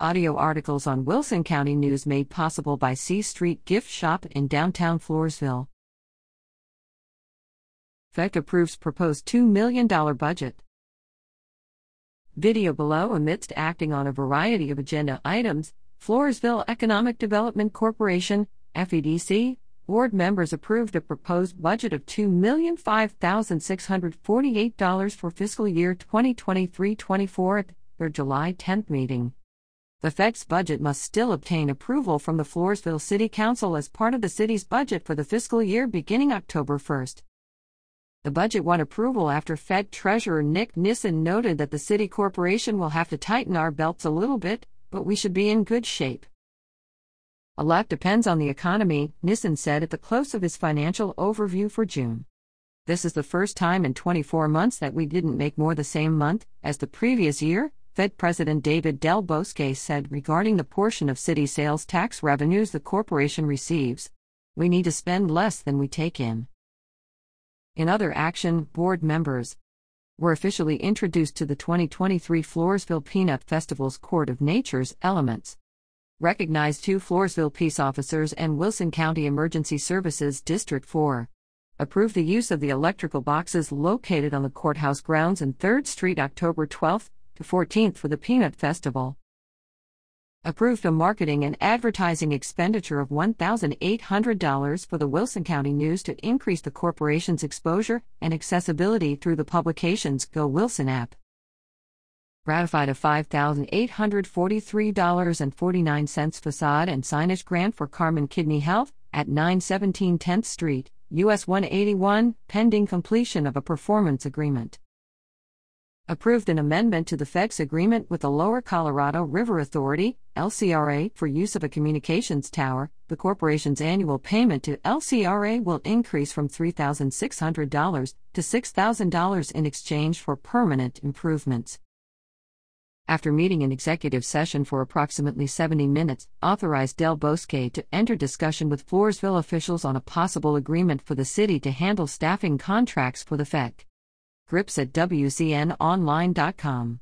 Audio articles on Wilson County News made possible by C Street Gift Shop in downtown Floresville. FEDC approves proposed $2 million budget. Video below amidst acting on a variety of agenda items, Floresville Economic Development Corporation, FEDC, board members approved a proposed budget of $2,005,648 for fiscal year 2023 24 at their July 10 meeting. The FEDC's budget must still obtain approval from the Floresville City Council as part of the city's budget for the fiscal year beginning October 1. The budget won approval after FEDC Treasurer Nick Nissen noted that the city corporation will have to tighten our belts a little bit, but we should be in good shape. A lot depends on the economy, Nissen said at the close of his financial overview for June. This is the first time in 24 months that we didn't make more the same month as the previous year, FEDC President David Del Bosque said regarding the portion of city sales tax revenues the corporation receives. We need to spend less than we take in. In other action, board members were officially introduced to the 2023 Floresville Peanut Festival's Court of Nature's Elements. Recognized two Floresville peace officers and Wilson County Emergency Services District 4. Approved the use of the electrical boxes located on the courthouse grounds and 3rd Street October 12, to 14th for the Peanut Festival. Approved a marketing and advertising expenditure of $1,800 for the Wilson County News to increase the corporation's exposure and accessibility through the publication's Go Wilson app. Ratified a $5,843.49 facade and signage grant for Carmen Kidney Health at 917 10th Street, US 181, pending completion of a performance agreement approved an amendment to the FEDC's agreement with the Lower Colorado River Authority, LCRA, for use of a communications tower. The corporation's annual payment to LCRA will increase from $3,600 to $6,000 in exchange for permanent improvements. After meeting in executive session for approximately 70 minutes, authorized Del Bosque to enter discussion with Floresville officials on a possible agreement for the city to handle staffing contracts for the FEC grips at WCNOnline.com.